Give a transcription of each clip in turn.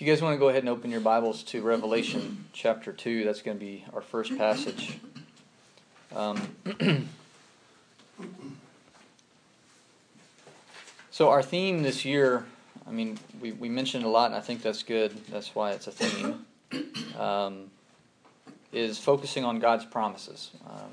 If you guys want to go ahead and open your Bibles to Revelation chapter 2, that's going to be our first passage. Um, so, our theme this year, I mean, we, we mentioned a lot, and I think that's good. That's why it's a theme, um, is focusing on God's promises. Um,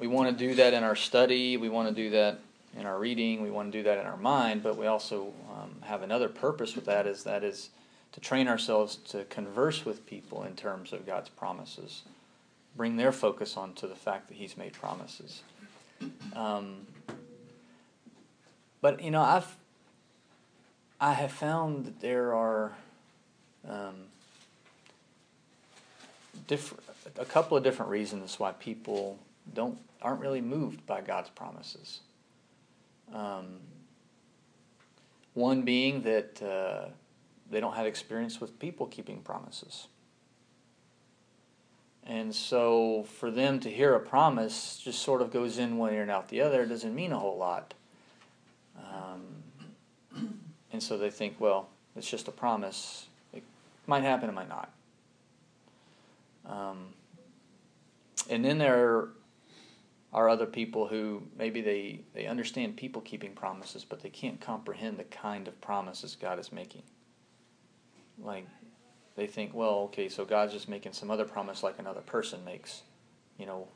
we want to do that in our study, we want to do that in our reading, we want to do that in our mind, but we also um, have another purpose with that is that is to train ourselves to converse with people in terms of God's promises, bring their focus onto the fact that He's made promises. Um, but you know, I've I have found that there are um, a couple of different reasons why people don't aren't really moved by God's promises. Um, one being that uh, they don't have experience with people keeping promises. And so for them to hear a promise just sort of goes in one ear and out the other, doesn't mean a whole lot. Um, and so they think, well, it's just a promise. It might happen, it might not. Um, and then there are other people who maybe they, they understand people keeping promises, but they can't comprehend the kind of promises God is making. Like, they think, well, okay, so God's just making some other promise like another person makes. You know,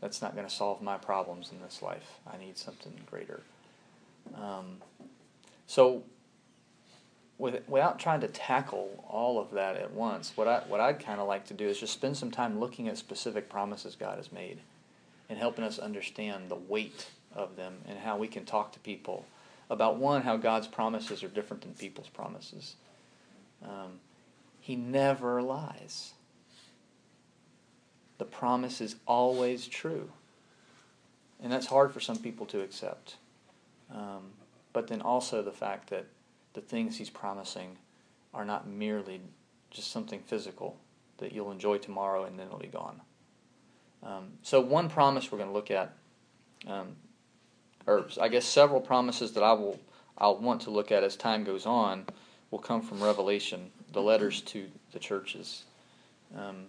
that's not going to solve my problems in this life. I need something greater. Um, so, with, without trying to tackle all of that at once, what I what I'd kind of like to do is just spend some time looking at specific promises God has made and helping us understand the weight of them and how we can talk to people about one, how God's promises are different than people's promises. Um, he never lies. The promise is always true. And that's hard for some people to accept. Um, but then also the fact that the things he's promising are not merely just something physical that you'll enjoy tomorrow and then it'll be gone. Um, so one promise we're going to look at, um, or I guess several promises that I will I'll want to look at as time goes on, will come from Revelation, the letters to the churches. Um,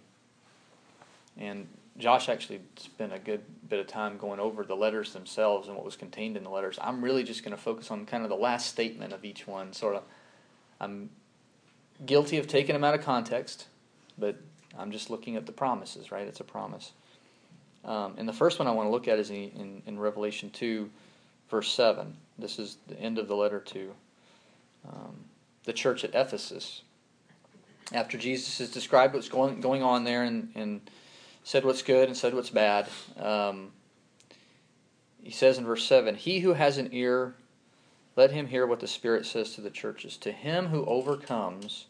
and Josh actually spent a good bit of time going over the letters themselves and what was contained in the letters. I'm really just going to focus on kind of the last statement of each one. Sort of, I'm guilty of taking them out of context, but I'm just looking at the promises, right? It's a promise. Um, and the first one I want to look at is in, in, in, Revelation 2, verse 7. This is the end of the letter to um, the church at Ephesus. After Jesus has described what's going, going on there and, and said what's good and said what's bad, um, he says in verse 7 He who has an ear, let him hear what the Spirit says to the churches. To him who overcomes,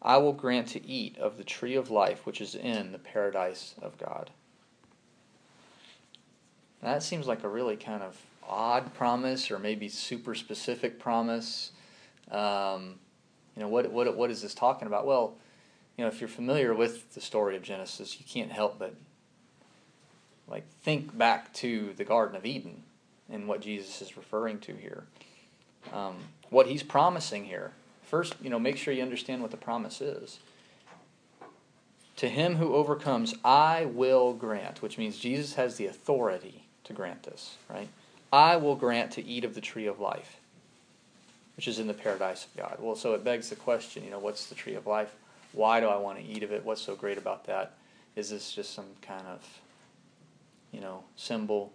I will grant to eat of the tree of life which is in the paradise of God. That seems like a really kind of odd promise or maybe super specific promise. Um, you know, what, what, what is this talking about? Well, you know, if you're familiar with the story of Genesis, you can't help but like think back to the Garden of Eden and what Jesus is referring to here. Um, what he's promising here. First, you know, make sure you understand what the promise is. To him who overcomes, I will grant, which means Jesus has the authority to grant this, right? I will grant to eat of the tree of life, which is in the paradise of God. Well, so it begs the question, you know, what's the tree of life? Why do I want to eat of it? What's so great about that? Is this just some kind of, you know, symbol?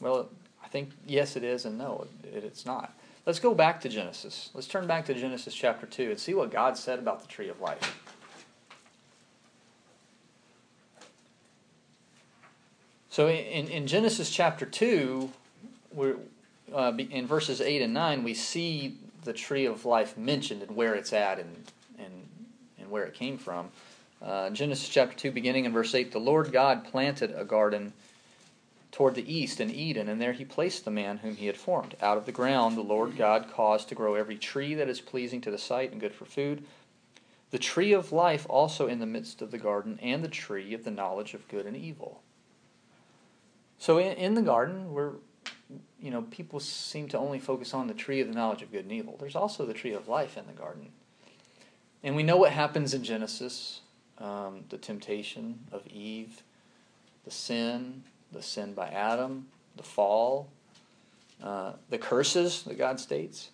Well, I think yes, it is, and no, it, it's not. Let's go back to Genesis. Let's turn back to Genesis chapter 2 and see what God said about the tree of life. So in, in Genesis chapter 2, we're, uh, in verses 8 and 9, we see the tree of life mentioned and where it's at and, and, and where it came from. Uh, Genesis chapter 2, beginning in verse 8, the Lord God planted a garden toward the east in Eden, and there he placed the man whom he had formed. Out of the ground the Lord God caused to grow every tree that is pleasing to the sight and good for food. The tree of life also in the midst of the garden, and the tree of the knowledge of good and evil. So in, in the garden, we're you know, people seem to only focus on the tree of the knowledge of good and evil. There's also the tree of life in the garden. And we know what happens in Genesis um, the temptation of Eve, the sin, the sin by Adam, the fall, uh, the curses that God states.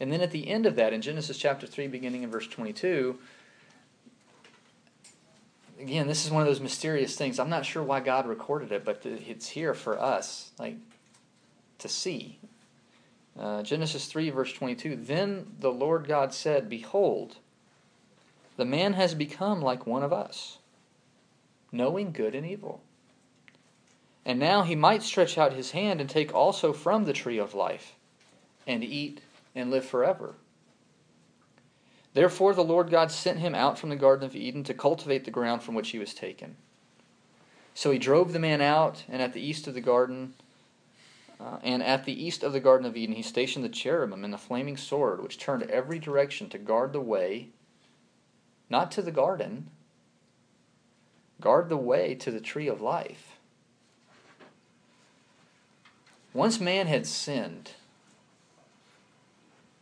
And then at the end of that, in Genesis chapter 3, beginning in verse 22, again, this is one of those mysterious things. I'm not sure why God recorded it, but it's here for us, like to see. Uh, Genesis 3, verse 22 Then the Lord God said, Behold, the man has become like one of us, knowing good and evil. And now he might stretch out his hand and take also from the tree of life, and eat and live forever. Therefore the Lord God sent him out from the Garden of Eden to cultivate the ground from which he was taken. So he drove the man out, and at the east of the garden, uh, and at the east of the Garden of Eden, he stationed the cherubim and the flaming sword, which turned every direction to guard the way not to the garden. Guard the way to the tree of life. Once man had sinned,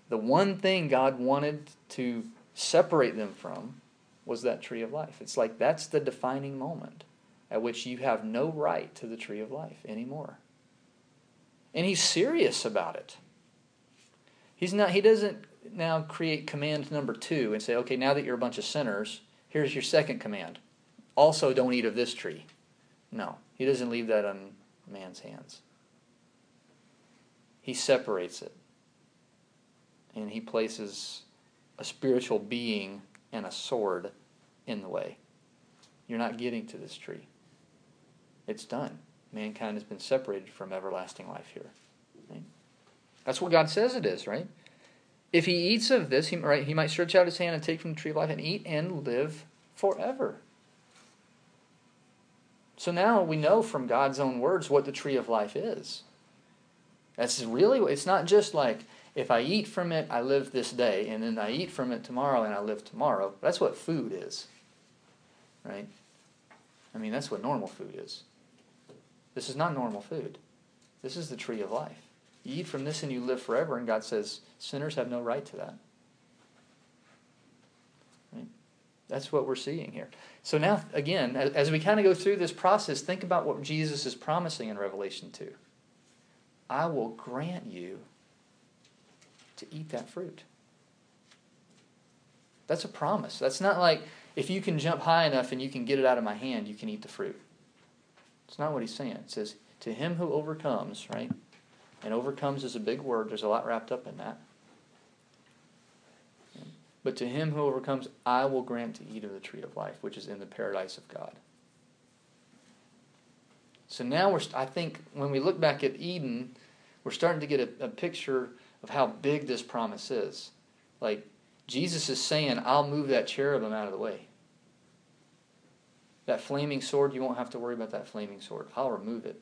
the one thing God wanted to separate them from was that tree of life. It's like that's the defining moment at which you have no right to the tree of life anymore. And he's serious about it. He's not he doesn't now create command number two and say, okay, now that you're a bunch of sinners, here's your second command. Also, don't eat of this tree. No, he doesn't leave that on man's hands. He separates it. And he places a spiritual being and a sword in the way. You're not getting to this tree. It's done. Mankind has been separated from everlasting life here. Right? That's what God says it is, right? If he eats of this, he, right, he might stretch out his hand and take from the tree of life and eat and live forever. So now we know from God's own words what the tree of life is. That's really, it's not just like, if I eat from it, I live this day, and then I eat from it tomorrow and I live tomorrow. That's what food is. Right? I mean, that's what normal food is. This is not normal food. This is the tree of life. You eat from this and you live forever, and God says sinners have no right to that. That's what we're seeing here. So now, again, as we kind of go through this process, think about what Jesus is promising in Revelation 2. I will grant you to eat that fruit. That's a promise. That's not like if you can jump high enough and you can get it out of my hand, you can eat the fruit. It's not what he's saying. It says, To him who overcomes, right? And overcomes is a big word, there's a lot wrapped up in that. But to him who overcomes, I will grant to eat of the tree of life, which is in the paradise of God. So now we're, I think, when we look back at Eden, we're starting to get a, a picture of how big this promise is. Like, Jesus is saying, I'll move that cherubim out of the way. That flaming sword, you won't have to worry about that flaming sword. I'll remove it.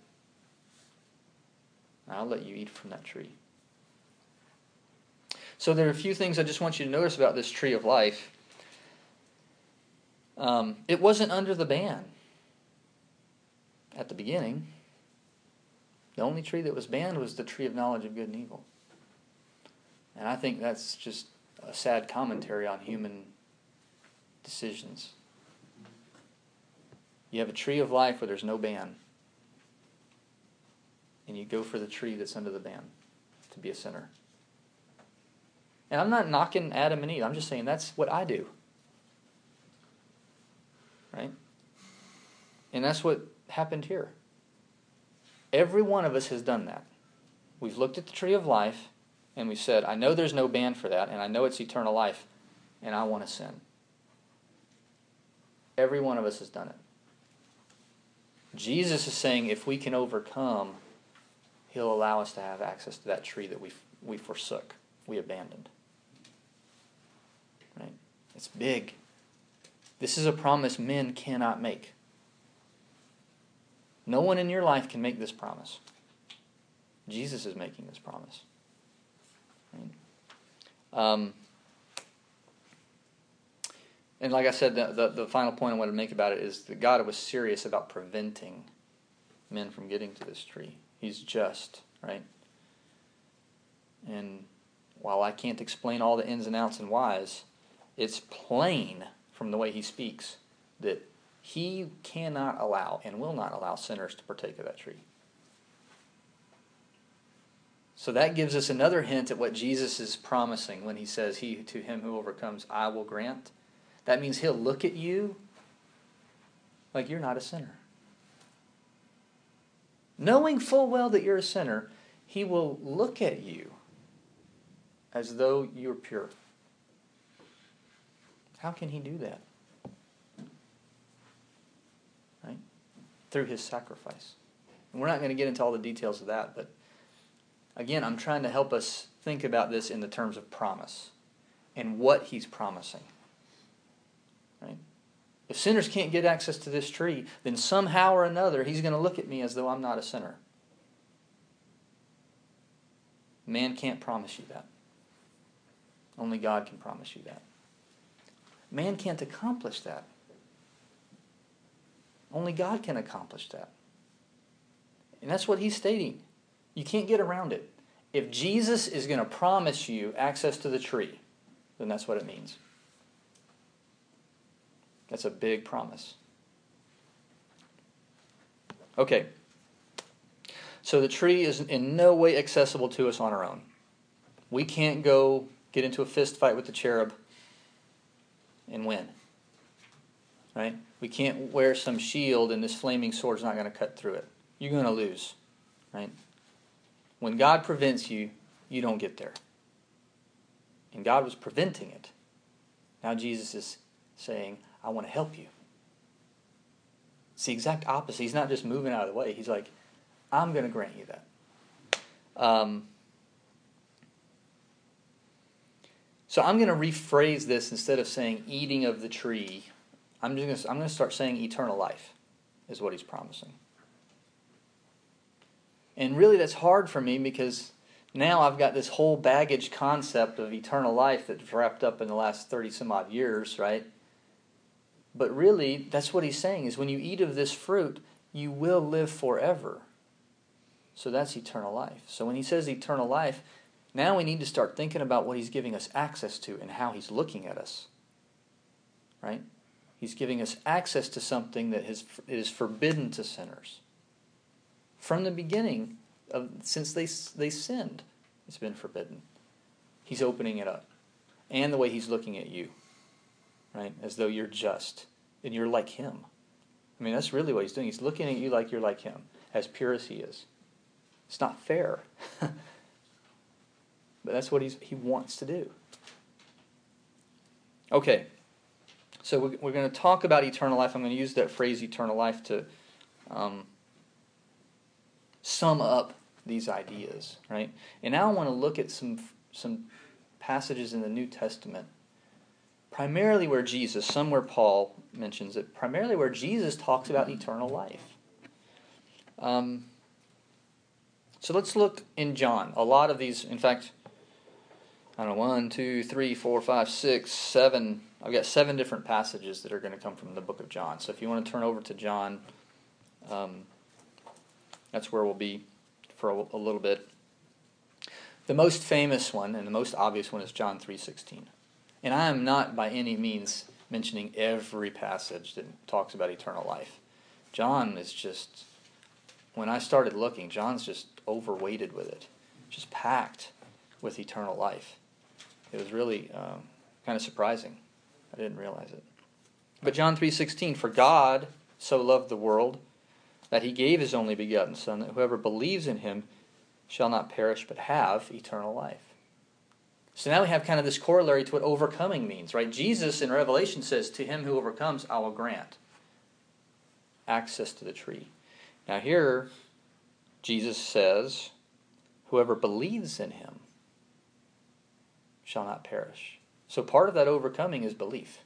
I'll let you eat from that tree. So there are a few things I just want you to notice about this tree of life. Um, it wasn't under the ban at the beginning. The only tree that was banned was the tree of knowledge of good and evil. And I think that's just a sad commentary on human decisions. You have a tree of life where there's no ban and you go for the tree that's under the ban to be a sinner. And I'm not knocking Adam and Eve. I'm just saying that's what I do. Right? And that's what happened here. Every one of us has done that. We've looked at the tree of life and we said, I know there's no ban for that, and I know it's eternal life, and I want to sin. Every one of us has done it. Jesus is saying if we can overcome He'll allow us to have access to that tree that we, we forsook, we abandoned. Right? It's big. This is a promise men cannot make. No one in your life can make this promise. Jesus is making this promise. Um, and like I said, the, the, the, final point I want to make about it is that God was serious about preventing men from getting to this tree. He's just, right? And while I can't explain all the ins and outs and whys, it's plain from the way he speaks that he cannot allow and will not allow sinners to partake of that tree. So that gives us another hint at what Jesus is promising when he says, He to him who overcomes, I will grant. That means he'll look at you like you're not a sinner. Knowing full well that you're a sinner, he will look at you as though you're pure. How can he do that? Right? Through his sacrifice. And we're not going to get into all the details of that, but Again, I'm trying to help us think about this in the terms of promise and what he's promising. Right? If sinners can't get access to this tree, then somehow or another he's going to look at me as though I'm not a sinner. Man can't promise you that. Only God can promise you that. Man can't accomplish that. Only God can accomplish that. And that's what he's stating. You can't get around it. If Jesus is going to promise you access to the tree, then that's what it means. That's a big promise. Okay. So the tree is in no way accessible to us on our own. We can't go get into a fist fight with the cherub and win. Right? We can't wear some shield and this flaming sword's not going to cut through it. You're going to lose. Right? When God prevents you, you don't get there. And God was preventing it. Now Jesus is saying, I want to help you. It's the exact opposite. He's not just moving out of the way. He's like, I'm going to grant you that. Um, so I'm going to rephrase this instead of saying eating of the tree. I'm just going to, I'm going to start saying eternal life is what he's promising. And really, that's hard for me because now I've got this whole baggage concept of eternal life that's wrapped up in the last 30 some odd years, right? But really, that's what he's saying is when you eat of this fruit, you will live forever. So that's eternal life. So when he says eternal life, now we need to start thinking about what he's giving us access to and how he's looking at us. Right? He's giving us access to something that is, forbidden to sinners from the beginning of since they they sinned it's been forbidden. He's opening it up. And the way he's looking at you right? As though you're just and you're like him. I mean that's really what he's doing. He's looking at you like you're like him as pure as he is. It's not fair. But that's what he's, he wants to do. Okay. So we're, we're going to talk about eternal life. I'm going to use that phrase eternal life to um, sum up these ideas, right? And now I want to look at some some passages in the New Testament, primarily where Jesus, somewhere Paul mentions it, primarily where Jesus talks about eternal life. Um, so let's look in John. A lot of these, in fact, I don't know, one, two, three, four, five, six, seven. I've got seven different passages that are going to come from the book of John. So if you want to turn over to John, um, that's where we'll be for a, a little bit. The most famous one and the most obvious one is John 3:16. And I am not by any means mentioning every passage that talks about eternal life. John is just when I started looking, John's just overweighted with it, just packed with eternal life. It was really um, kind of surprising. I didn't realize it. But John 3:16, for God so loved the world that he gave his only begotten Son, that whoever believes in him shall not perish but have eternal life. So now we have kind of this corollary to what overcoming means, right? Jesus in Revelation says, To him who overcomes, I will grant access to the tree. Now here, Jesus says, Whoever believes in him shall not perish. So part of that overcoming is belief.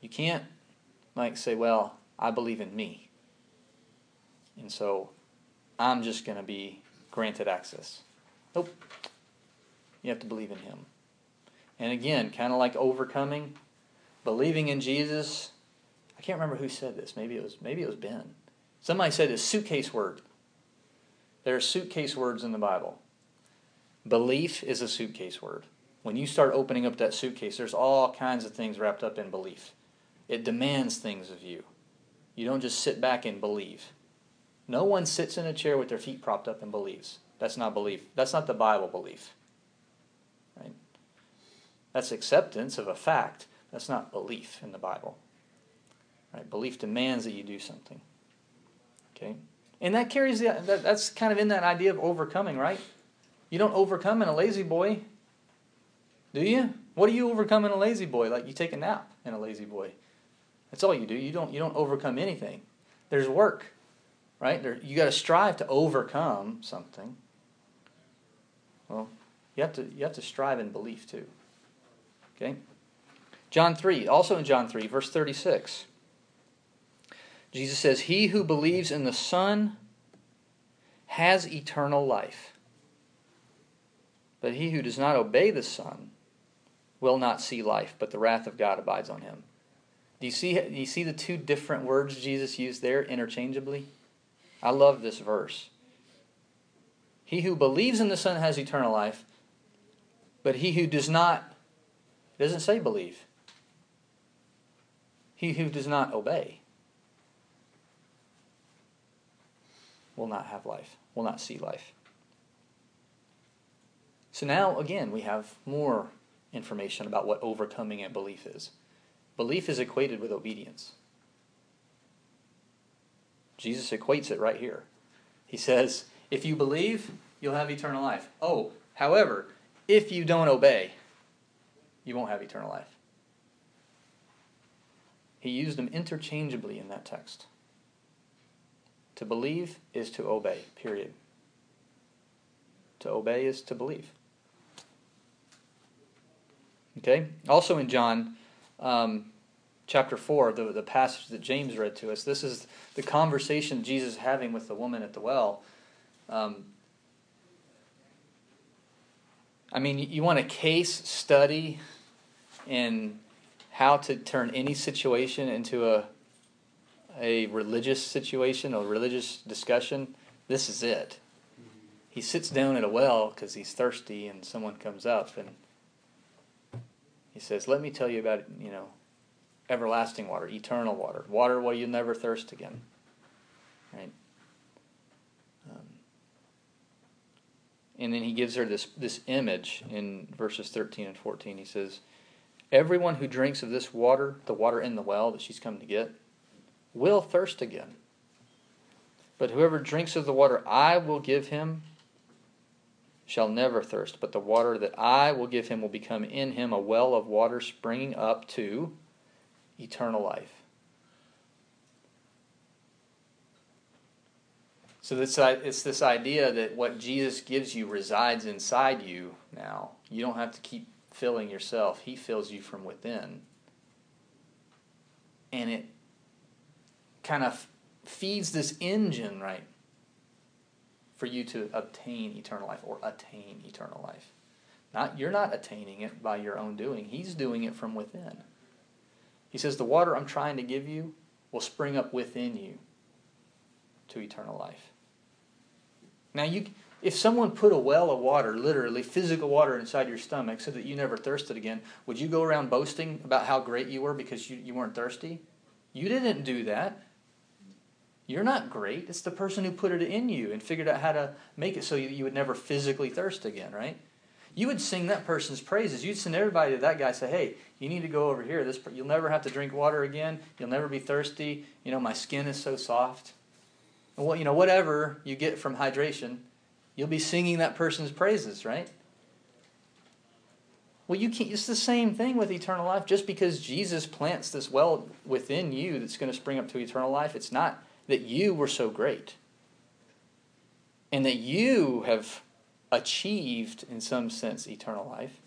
You can't, like, say, Well, I believe in me. And so I'm just going to be granted access. Nope. You have to believe in Him. And again, kind of like overcoming, believing in Jesus. I can't remember who said this. Maybe it was maybe it was Ben. Somebody said this suitcase word. There are suitcase words in the Bible. Belief is a suitcase word. When you start opening up that suitcase, there's all kinds of things wrapped up in belief. It demands things of you. You don't just sit back and believe. No one sits in a chair with their feet propped up and believes. That's not belief. That's not the Bible belief. Right? That's acceptance of a fact. That's not belief in the Bible. Right? Belief demands that you do something. Okay? And that carries the that, that's kind of in that idea of overcoming, right? You don't overcome in a lazy boy. Do you? What do you overcome in a lazy boy? Like you take a nap in a lazy boy. That's all you do. You don't you don't overcome anything. There's work. Right? There, you got to strive to overcome something. Well, you have to you have to strive in belief too. Okay? John 3, also in John 3, verse 36. Jesus says, He who believes in the Son has eternal life. But he who does not obey the Son will not see life, but the wrath of God abides on him. Do you see, do you see the two different words Jesus used there interchangeably? I love this verse. He who believes in the Son has eternal life, but he who does not, doesn't say believe, he who does not obey will not have life, will not see life. So now, again, we have more information about what overcoming a belief is. Belief is equated with obedience. Jesus equates it right here. He says, If you believe, you'll have eternal life. Oh, however, if you don't obey, you won't have eternal life. He used them interchangeably in that text. To believe is to obey, period. To obey is to believe. Okay? Also in John um, chapter 4, the, the passage that James read to us, this is the conversation Jesus is having with the woman at the well. Um, I mean, you want a case study in how to turn any situation into a a religious situation, a religious discussion. This is it. He sits down at a well because he's thirsty, and someone comes up and he says, "Let me tell you about you know everlasting water, eternal water, water where you'll never thirst again." Right. Um, and then he gives her this this image in verses thirteen and fourteen. He says, "Everyone who drinks of this water, the water in the well that she's come to get, will thirst again. But whoever drinks of the water I will give him." Shall never thirst, but the water that I will give him will become in him a well of water springing up to eternal life. So this, it's this idea that what Jesus gives you resides inside you now. You don't have to keep filling yourself, He fills you from within. And it kind of feeds this engine, right? For you to obtain eternal life or attain eternal life. Not you're not attaining it by your own doing. He's doing it from within. He says the water I'm trying to give you will spring up within you to eternal life. Now you if someone put a well of water, literally physical water inside your stomach so that you never thirsted again, would you go around boasting about how great you were because you, you weren't thirsty? You didn't do that. You're not great. It's the person who put it in you and figured out how to make it so you, you would never physically thirst again, right? You would sing that person's praises. You'd send everybody to that guy say, "Hey, you need to go over here. This you'll never have to drink water again. You'll never be thirsty. You know, my skin is so soft." And what you know, whatever you get from hydration, you'll be singing that person's praises, right? Well, you can't. It's the same thing with eternal life. Just because Jesus plants this well within you that's going to spring up to eternal life, it's not that you were so great and that you have achieved, in some sense, eternal life.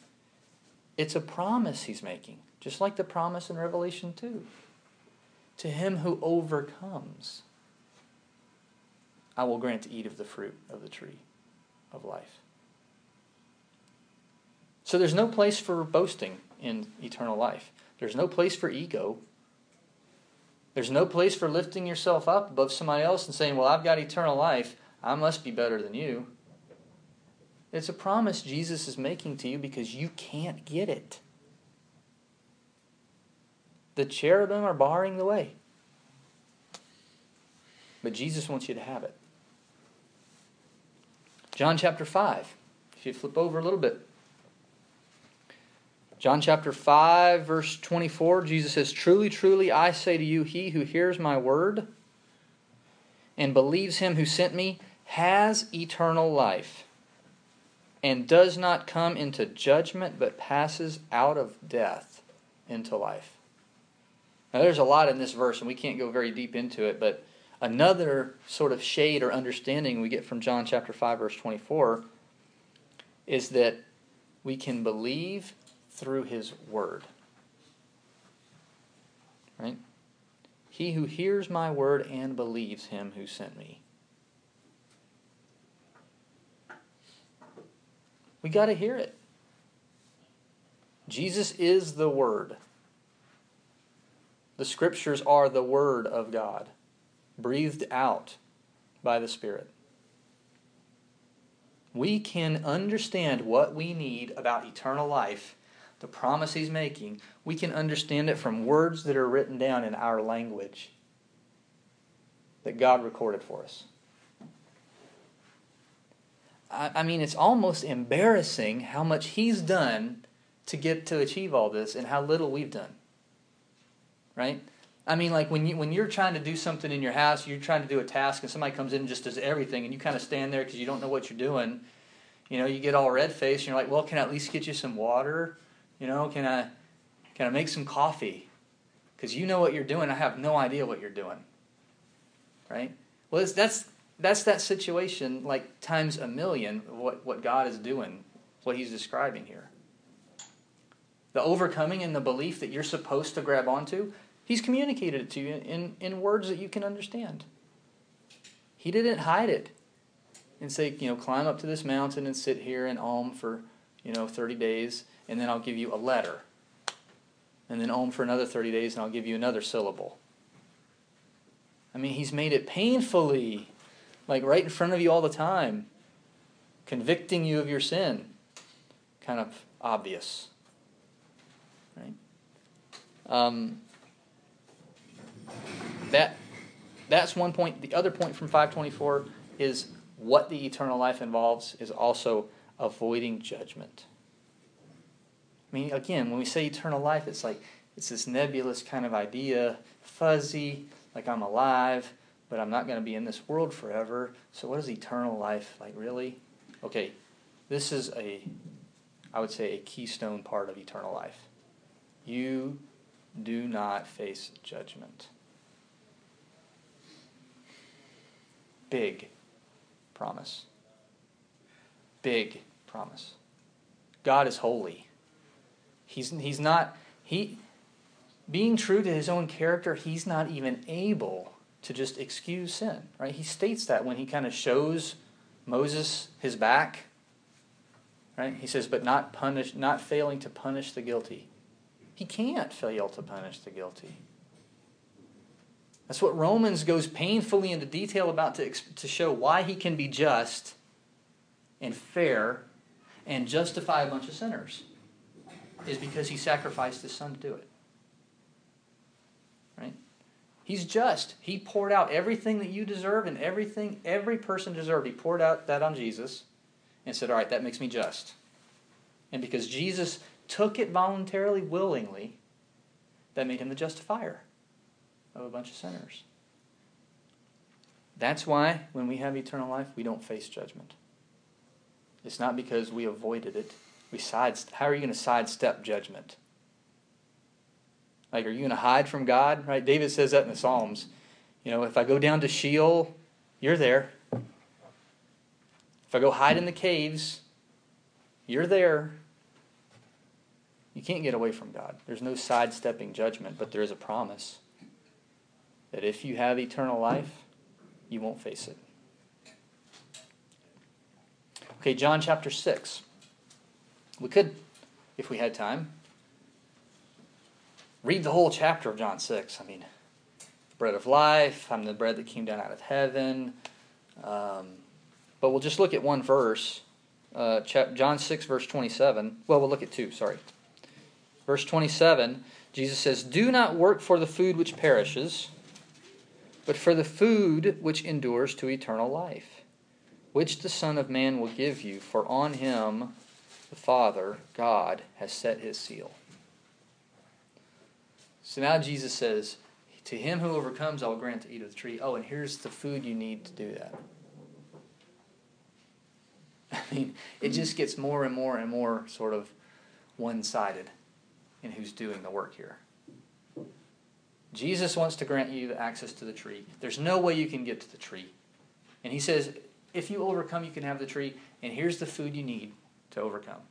It's a promise he's making, just like the promise in Revelation 2. To him who overcomes, I will grant to eat of the fruit of the tree of life. So there's no place for boasting in eternal life. There's no place for ego there's no place for lifting yourself up above somebody else and saying, Well, I've got eternal life. I must be better than you. It's a promise Jesus is making to you because you can't get it. The cherubim are barring the way. But Jesus wants you to have it. John chapter 5. If you flip over a little bit. John chapter 5, verse 24, Jesus says, Truly, truly, I say to you, he who hears my word and believes him who sent me has eternal life and does not come into judgment, but passes out of death into life. Now, there's a lot in this verse, and we can't go very deep into it, but another sort of shade or understanding we get from John chapter 5, verse 24 is that we can believe through his word. Right? He who hears my word and believes him who sent me. We got to hear it. Jesus is the Word. The Scriptures are the Word of God, breathed out by the Spirit. We can understand what we need about eternal life, the promise He's making. We can understand it from words that are written down in our language that God recorded for us. I, mean, it's almost embarrassing how much he's done to get to achieve all this and how little we've done. Right? I mean, like when you when you're trying to do something in your house, you're trying to do a task, and somebody comes in and just does everything, and you kind of stand there because you don't know what you're doing. You know, you get all red faced, and you're like, "Well, can I at least get you some water? You know, can I can I make some coffee? Because you know what you're doing. I have no idea what you're doing. Right? Well, that's that's that situation like times a million what, what God is doing, what he's describing here. The overcoming and the belief that you're supposed to grab onto, he's communicated it to you in, in words that you can understand. He didn't hide it and say, you know, climb up to this mountain and sit here and om for, you know, 30 days, and then I'll give you a letter. And then om for another 30 days, and I'll give you another syllable. I mean, he's made it painfully like right in front of you all the time, convicting you of your sin. Kind of obvious. Right? Um, that that's one point. The other point from 524 is what the eternal life involves is also avoiding judgment. I mean, again, when we say eternal life, it's like it's this nebulous kind of idea, fuzzy, like I'm alive, but I'm not going to be in this world forever. So, what is eternal life like, really? Okay, this is a, I would say, a keystone part of eternal life. You do not face judgment. Big promise. Big promise. God is holy. He's, he's not, he, being true to his own character, he's not even able to just excuse sin, right? He states that when he kind of shows Moses his back, right? He says, but not punish, not failing to punish the guilty. He can't fail to punish the guilty. That's what Romans goes painfully into detail about to, to show why he can be just and fair and justify a bunch of sinners. Is because he sacrificed his son to do it. Right? He's just. He poured out everything that you deserve and everything every person deserved. He poured out that on Jesus and said, All right, that makes me just. And because Jesus took it voluntarily, willingly, that made him the justifier of a bunch of sinners. That's why when we have eternal life, we don't face judgment. It's not because we avoided it. We side, how are you going to sidestep judgment? Like, are you going to hide from God? Right? David says that in the Psalms. You know, if I go down to Sheol, you're there. If I go hide in the caves, you're there. You can't get away from God. There's no sidestepping judgment, but there is a promise that if you have eternal life, you won't face it. Okay, John chapter 6. We could, if we had time, read the whole chapter of John 6. I mean, bread of life, I'm the bread that came down out of heaven. Um, but we'll just look at one verse uh, John 6, verse 27. Well, we'll look at 2, sorry. Verse 27, Jesus says, Do not work for the food which perishes, but for the food which endures to eternal life, which the Son of Man will give you, for on him the Father, God, has set his seal. So now Jesus says, To him who overcomes, I will grant to eat of the tree. Oh, and here's the food you need to do that. I mean, it just gets more and more and more sort of one sided in who's doing the work here. Jesus wants to grant you the access to the tree. There's no way you can get to the tree. And he says, if you overcome, you can have the tree, and here's the food you need to overcome.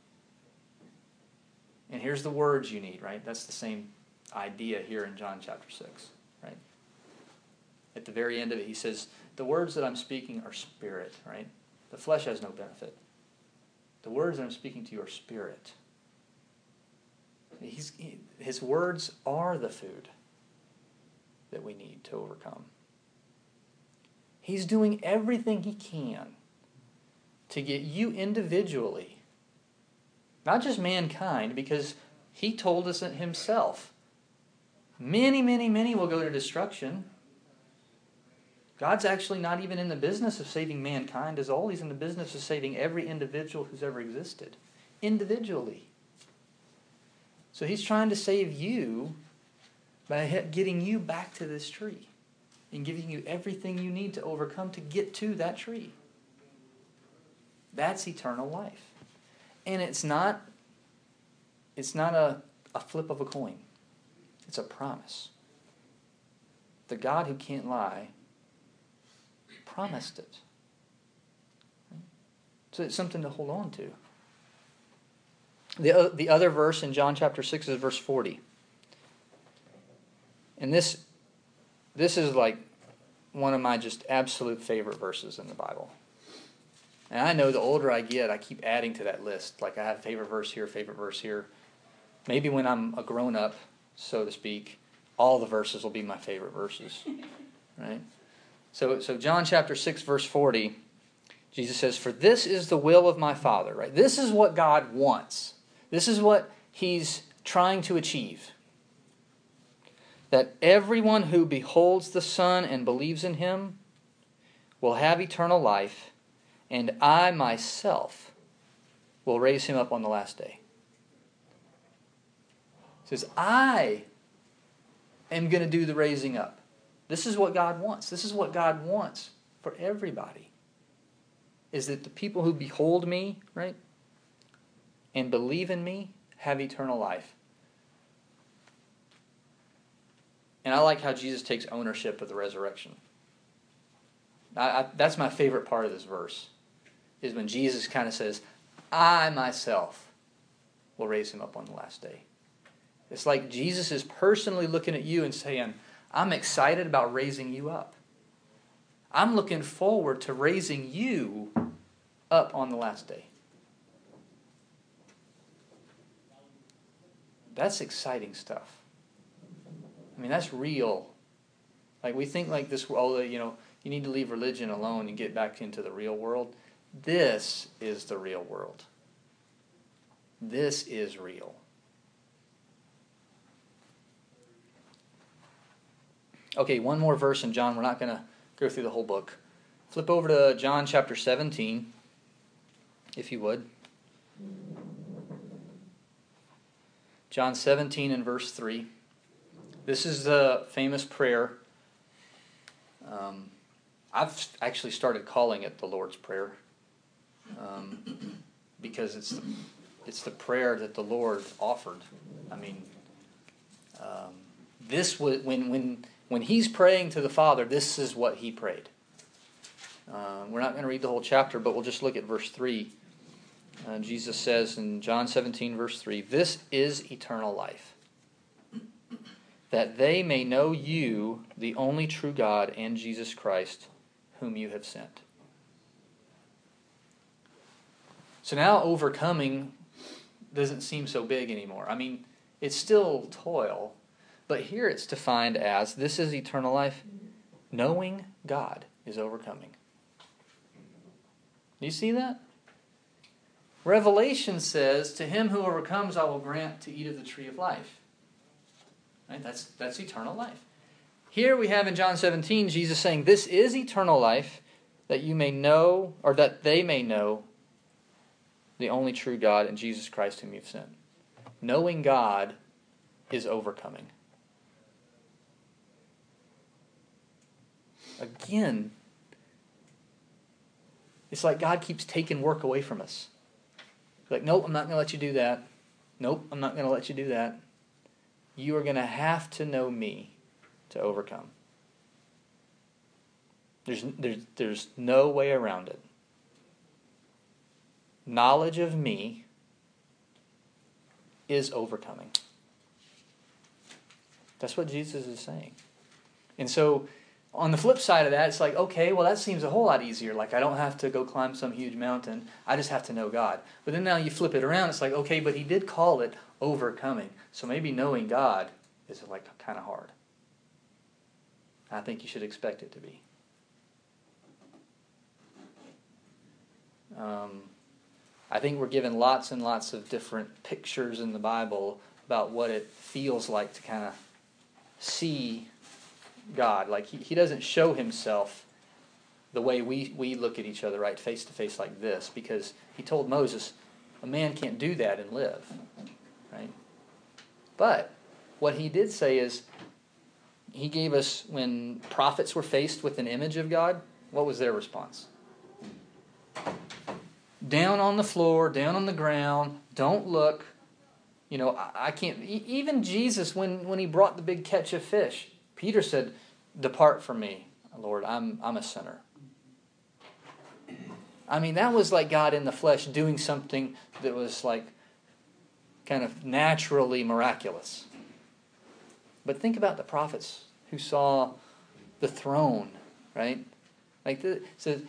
And here's the words you need, right? That's the same idea here in John chapter 6, right? At the very end of it, he says, The words that I'm speaking are spirit, right? The flesh has no benefit. The words that I'm speaking to you are spirit. He's, he, his words are the food that we need to overcome. He's doing everything he can to get you individually, not just mankind, because he told us it himself. Many, many, many will go to destruction. God's actually not even in the business of saving mankind as all. He's in the business of saving every individual who's ever existed, individually. So he's trying to save you by getting you back to this tree and giving you everything you need to overcome to get to that tree. That's eternal life. And it's not it's not a, a flip of a coin. It's a promise. The God who can't lie promised it. So it's something to hold on to. The, the other verse in John chapter 6 is verse 40. And this, this is like one of my just absolute favorite verses in the Bible. And I know the older I get, I keep adding to that list. Like I have a favorite verse here, favorite verse here. Maybe when I'm a grown up, so to speak, all the verses will be my favorite verses. Right? So so John chapter 6 verse 40, Jesus says, "For this is the will of my Father." Right? This is what God wants. This is what he's trying to achieve that everyone who beholds the Son and believes in him will have eternal life, and I myself will raise him up on the last day. Says, I am going to do the raising up. This is what God wants. This is what God wants for everybody. Is that the people who behold me, right, and believe in me have eternal life. And I like how Jesus takes ownership of the resurrection. I, I, that's my favorite part of this verse, is when Jesus kind of says, I myself will raise him up on the last day. It's like Jesus is personally looking at you and saying, I'm excited about raising you up. I'm looking forward to raising you up on the last day. That's exciting stuff. I mean, that's real. Like we think like this, oh, you know, you need to leave religion alone and get back into the real world. This is the real world. This is real. Okay, one more verse in John. We're not going to go through the whole book. Flip over to John chapter 17, if you would. John 17 and verse 3. This is the famous prayer. Um, I've actually started calling it the Lord's Prayer um, because it's the, it's the prayer that the Lord offered. I mean, um, this was when when when he's praying to the Father. This is what he prayed. Uh, we're not going to read the whole chapter, but we'll just look at verse three. Uh, Jesus says in John 17, verse 3, This is eternal life that they may know you, the only true God, and Jesus Christ, whom you have sent. So now overcoming doesn't seem so big anymore. I mean, it's still toil, but here it's defined as this is eternal life. Knowing God is overcoming. Do you see that? Revelation says, To him who overcomes, I will grant to eat of the tree of life. Right? That's, that's eternal life. Here we have in John 17 Jesus saying, This is eternal life, that you may know, or that they may know the only true God and Jesus Christ whom you've sent. Knowing God is overcoming. Again, it's like God keeps taking work away from us. Like, nope, I'm not going to let you do that. Nope, I'm not going to let you do that. You are going to have to know me to overcome. There's, there's, there's no way around it. Knowledge of me is overcoming. That's what Jesus is saying. And so, on the flip side of that, it's like, okay, well, that seems a whole lot easier. Like, I don't have to go climb some huge mountain. I just have to know God. But then now you flip it around, it's like, okay, but he did call it overcoming. So maybe knowing God is like kind of hard. I think you should expect it to be. Um, I think we're given lots and lots of different pictures in the Bible about what it feels like to kind of see God. Like, he, he doesn't show himself the way we, we look at each other, right, face to face like this, because he told Moses, a man can't do that and live, right? But what he did say is, he gave us, when prophets were faced with an image of God, what was their response? Down on the floor, down on the ground, don't look. You know, I, I can't. Even Jesus, when, when he brought the big catch of fish, Peter said, Depart from me, Lord, I'm, I'm a sinner. I mean, that was like God in the flesh doing something that was like kind of naturally miraculous. But think about the prophets who saw the throne, right? Like the, it says,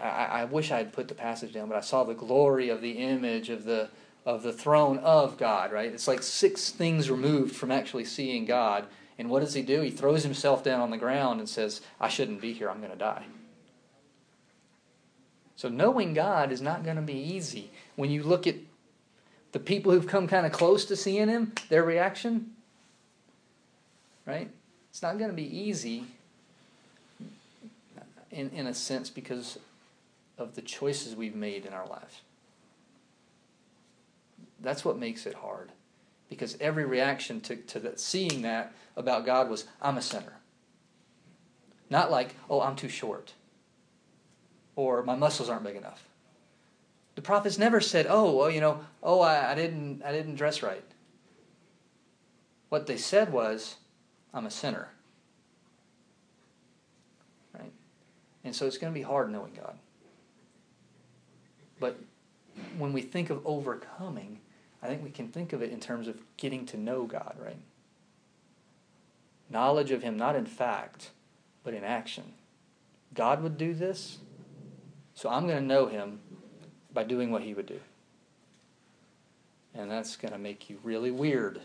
I, I wish I had put the passage down, but I saw the glory of the image of the of the throne of God, right? It's like six things removed from actually seeing God. And what does he do? He throws himself down on the ground and says, I shouldn't be here, I'm going to die. So knowing God is not going to be easy. When you look at the people who've come kind of close to seeing him, their reaction, right? It's not going to be easy in, in a sense because of the choices we've made in our lives. That's what makes it hard. Because every reaction to, to seeing that about God was, I'm a sinner. Not like, oh, I'm too short. Or my muscles aren't big enough. The prophets never said, oh, well, you know, oh, I, I, didn't, I didn't dress right. What they said was, I'm a sinner. Right? And so it's going to be hard knowing God. But when we think of overcoming, I think we can think of it in terms of getting to know God, right? Knowledge of Him, not in fact, but in action. God would do this, so I'm going to know Him by doing what He would do. And that's going to make you really weird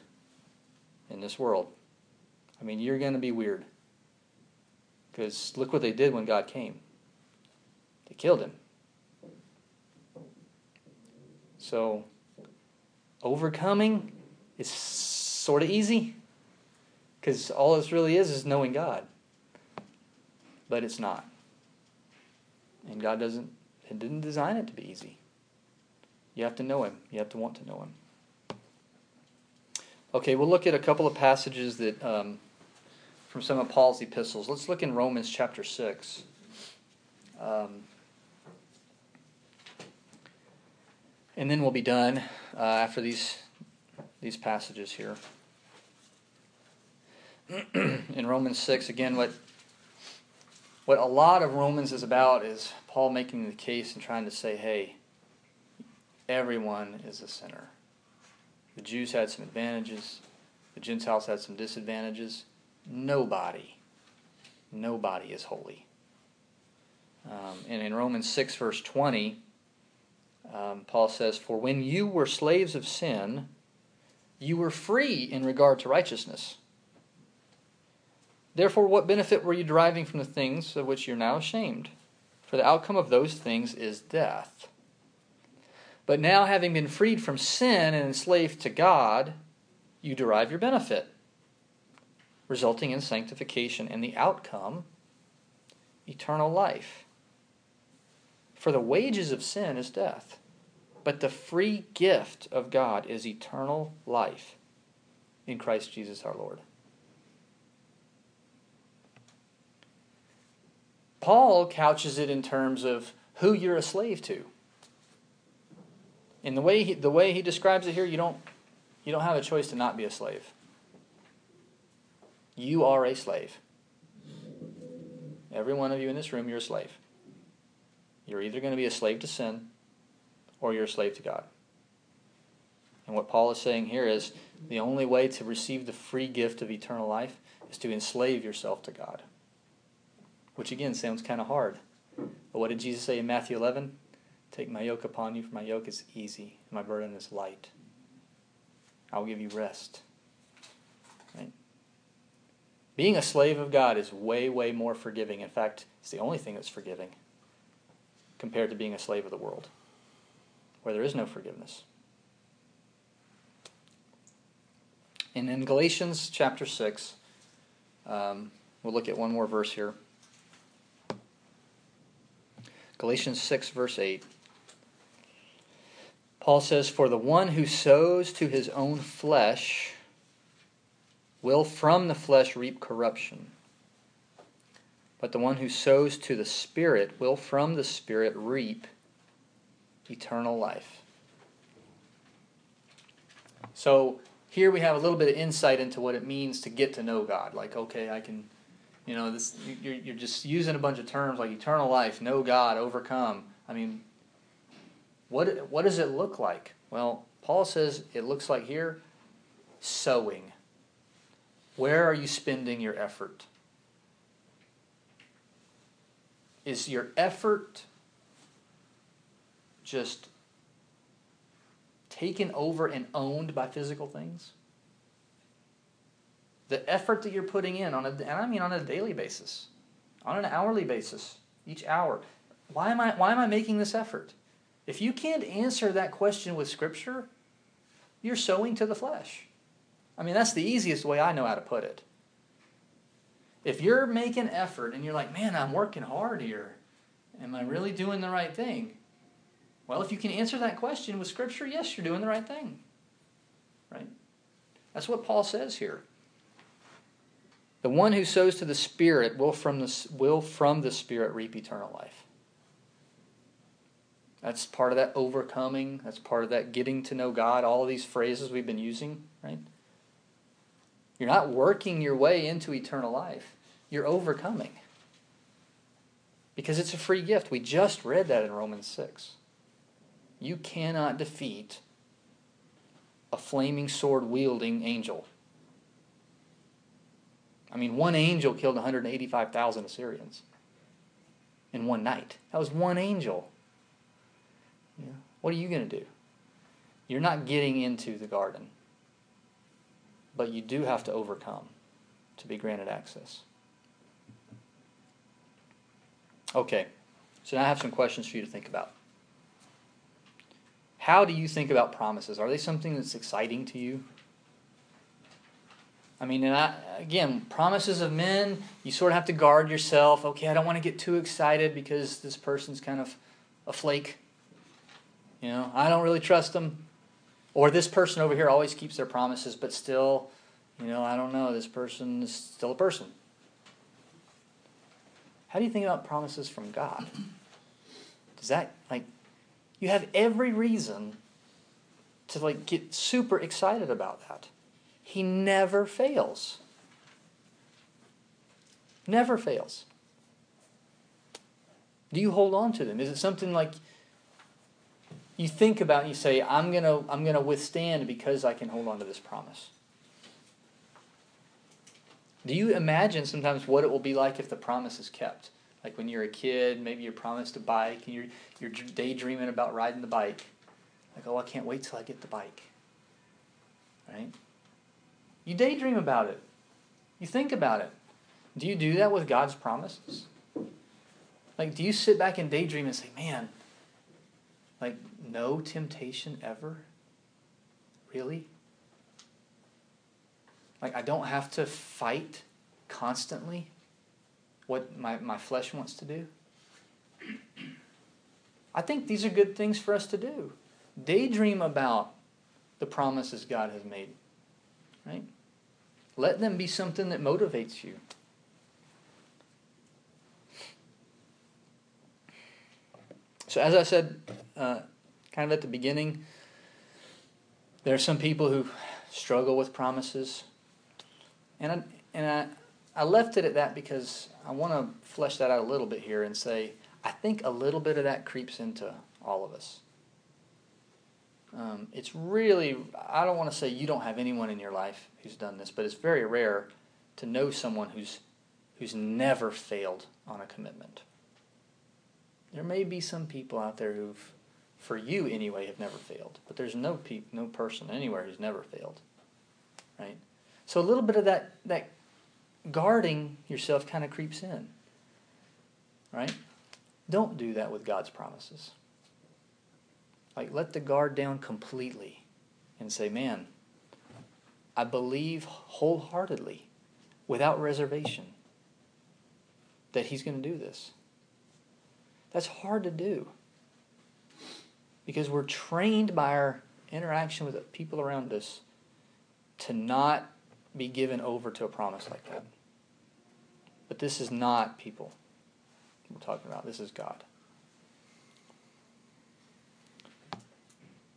in this world. I mean, you're going to be weird. Because look what they did when God came they killed him. So, overcoming is sort of easy because all this really is is knowing God. But it's not. And God doesn't, He didn't design it to be easy. You have to know Him, you have to want to know Him. Okay, we'll look at a couple of passages that um, from some of Paul's epistles. Let's look in Romans chapter 6. Um, and then we'll be done uh, after these these passages here. in Romans six, again, what what a lot of Romans is about is Paul making the case and trying to say, hey, everyone is a sinner. The Jews had some advantages, the Gentiles had some disadvantages. Nobody, nobody is holy. Um, and in Romans 6, verse 20, um, Paul says, For when you were slaves of sin, you were free in regard to righteousness. Therefore, what benefit were you deriving from the things of which you're now ashamed? For the outcome of those things is death. But now, having been freed from sin and enslaved to God, you derive your benefit, resulting in sanctification and the outcome, eternal life. For the wages of sin is death, but the free gift of God is eternal life in Christ Jesus our Lord. Paul couches it in terms of who you're a slave to. In the way he, the way he describes it here, you don't you don't have a choice to not be a slave. You are a slave. Every one of you in this room, you're a slave. You're either going to be a slave to sin or you're a slave to God. And what Paul is saying here is the only way to receive the free gift of eternal life is to enslave yourself to God. Which again sounds kind of hard. But what did Jesus say in Matthew 11? Take my yoke upon you, for my yoke is easy, and my burden is light. I will give you rest. Right? Being a slave of God is way, way more forgiving. In fact, it's the only thing that's forgiving compared to being a slave of the world, where there is no forgiveness. And in Galatians chapter 6, um, we'll look at one more verse here. Galatians 6, verse 8. Paul says, For the one who sows to his own flesh will from the flesh reap corruption. But the one who sows to the Spirit will from the Spirit reap eternal life. So here we have a little bit of insight into what it means to get to know God. Like, okay, I can, you know, this you're, you're just using a bunch of terms like eternal life, know God, overcome. I mean, what, what does it look like? Well, Paul says it looks like here sowing. Where are you spending your effort? Is your effort just taken over and owned by physical things? The effort that you're putting in on a, and I mean on a daily basis, on an hourly basis, each hour. Why am I why am I making this effort? If you can't answer that question with Scripture, you're sowing to the flesh. I mean, that's the easiest way I know how to put it. If you're making effort and you're like, man, I'm working hard here, am I really doing the right thing? Well, if you can answer that question with Scripture, yes, you're doing the right thing. Right? That's what Paul says here. The one who sows to the Spirit will from the, will from the Spirit reap eternal life. That's part of that overcoming. That's part of that getting to know God. All of these phrases we've been using, right? You're not working your way into eternal life, you're overcoming. Because it's a free gift. We just read that in Romans 6. You cannot defeat a flaming sword wielding angel. I mean, one angel killed 185,000 Assyrians in one night. That was one angel. Yeah. What are you going to do? You're not getting into the garden, but you do have to overcome to be granted access. Okay, so now I have some questions for you to think about. How do you think about promises? Are they something that's exciting to you? I mean, and I, again, promises of men, you sort of have to guard yourself. Okay, I don't want to get too excited because this person's kind of a flake. You know, I don't really trust them. Or this person over here always keeps their promises, but still, you know, I don't know. This person is still a person. How do you think about promises from God? Does that, like, you have every reason to, like, get super excited about that. He never fails. Never fails. Do you hold on to them? Is it something like you think about and you say, I'm gonna I'm gonna withstand because I can hold on to this promise. Do you imagine sometimes what it will be like if the promise is kept? Like when you're a kid, maybe you're promised a bike and you're you're daydreaming about riding the bike. Like, oh, I can't wait till I get the bike. Right? You daydream about it. You think about it. Do you do that with God's promises? Like, do you sit back and daydream and say, man, Like, no temptation ever? Really? Like, I don't have to fight constantly what my, my flesh wants to do? I think these are good things for us to do. Daydream about the promises God has made, right? Let them be something that motivates you. So, as I said, uh, kind of at the beginning, there are some people who struggle with promises, and I, and I, left it at that because I want to flesh that out a little bit here and say I think a little bit of that creeps into all of us. Um, it's really, I don't want to say you don't have anyone in your life who's done this, but it's very rare to know someone who's, who's never failed on a commitment. There may be some people out there who've, for you anyway, have never failed, but there's no pe- no person anywhere who's never failed, right? So a little bit of that that guarding yourself kind of creeps in, right? Don't do that with God's promises. Like, let the guard down completely and say, man, I believe wholeheartedly, without reservation, that He's going to do this. That's hard to do because we're trained by our interaction with the people around us to not be given over to a promise like that. But this is not people we're talking about. This is God.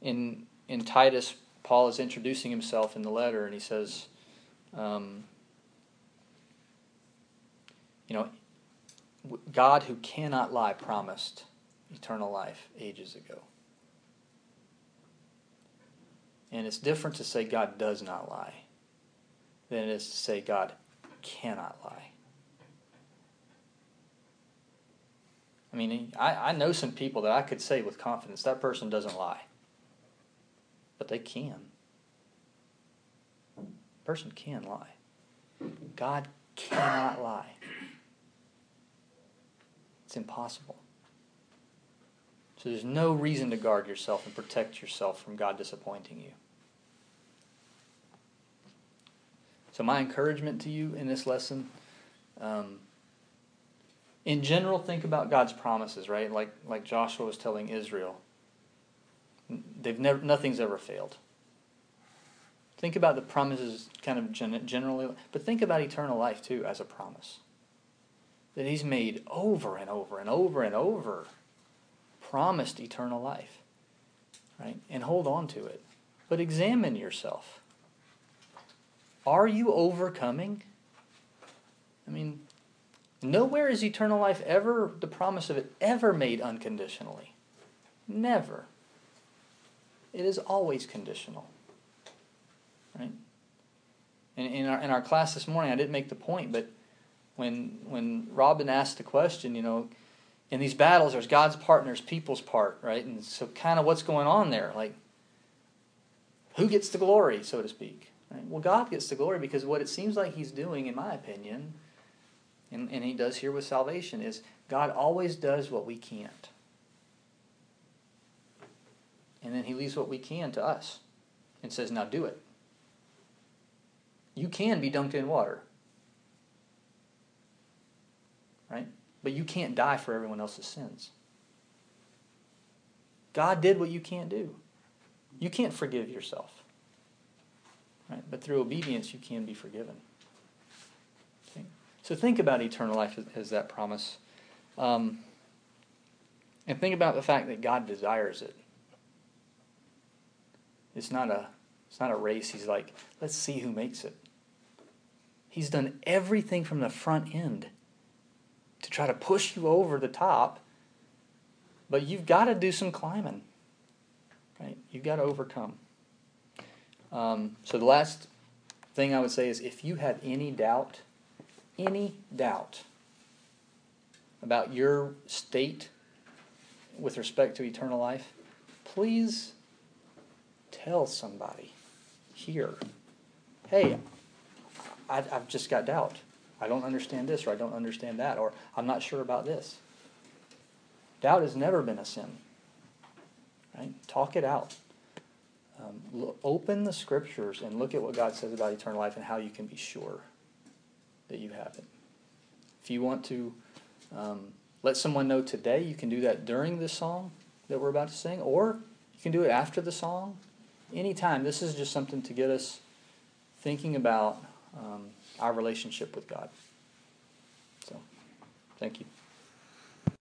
In in Titus, Paul is introducing himself in the letter, and he says, um, you know, God who cannot lie promised eternal life ages ago. And it's different to say God does not lie than it is to say God cannot lie. I mean, I, I know some people that I could say with confidence that person doesn't lie, but they can. A person can lie. God cannot lie. It's impossible. So there's no reason to guard yourself and protect yourself from God disappointing you. So, my encouragement to you in this lesson um, in general, think about God's promises, right? Like like Joshua was telling Israel. They've never nothing's ever failed. Think about the promises kind of generally, but think about eternal life too as a promise. That he's made over and over and over and over promised eternal life. Right? And hold on to it. But examine yourself. Are you overcoming? I mean, Nowhere is eternal life ever, the promise of it, ever made unconditionally. Never. It is always conditional. Right? And in our, in our class this morning, I didn't make the point, but when, when Robin asked the question, you know, in these battles, there's God's part and there's people's part, right? And so, kind of what's going on there? Like, who gets the glory, so to speak? Right? Well, God gets the glory because what it seems like He's doing, in my opinion, and, and he does here with salvation, is God always does what we can't. And then he leaves what we can to us and says, now do it. You can be dunked in water. Right? But you can't die for everyone else's sins. God did what you can't do. You can't forgive yourself. Right? But through obedience, you can be forgiven. So think about eternal life as, as that promise. Um, and think about the fact that God desires it. It's not a it's not a race. He's like, let's see who makes it. He's done everything from the front end to try to push you over the top, but you've got to do some climbing. Right? You've got to overcome. Um, so the last thing I would say is if you have any doubt any doubt about your state with respect to eternal life, please tell somebody here, hey, I, have just got doubt. I don't understand this, or I don't understand that, or I'm not sure about this. Doubt has never been a sin. right? Talk it out. Um, lo- open the scriptures and look at what God says about eternal life and how you can be sure that you have it. If you want to um, let someone know today, you can do that during the song that we're about to sing, or you can do it after the song. Anytime. This is just something to get us thinking about um, our relationship with God. So, thank you.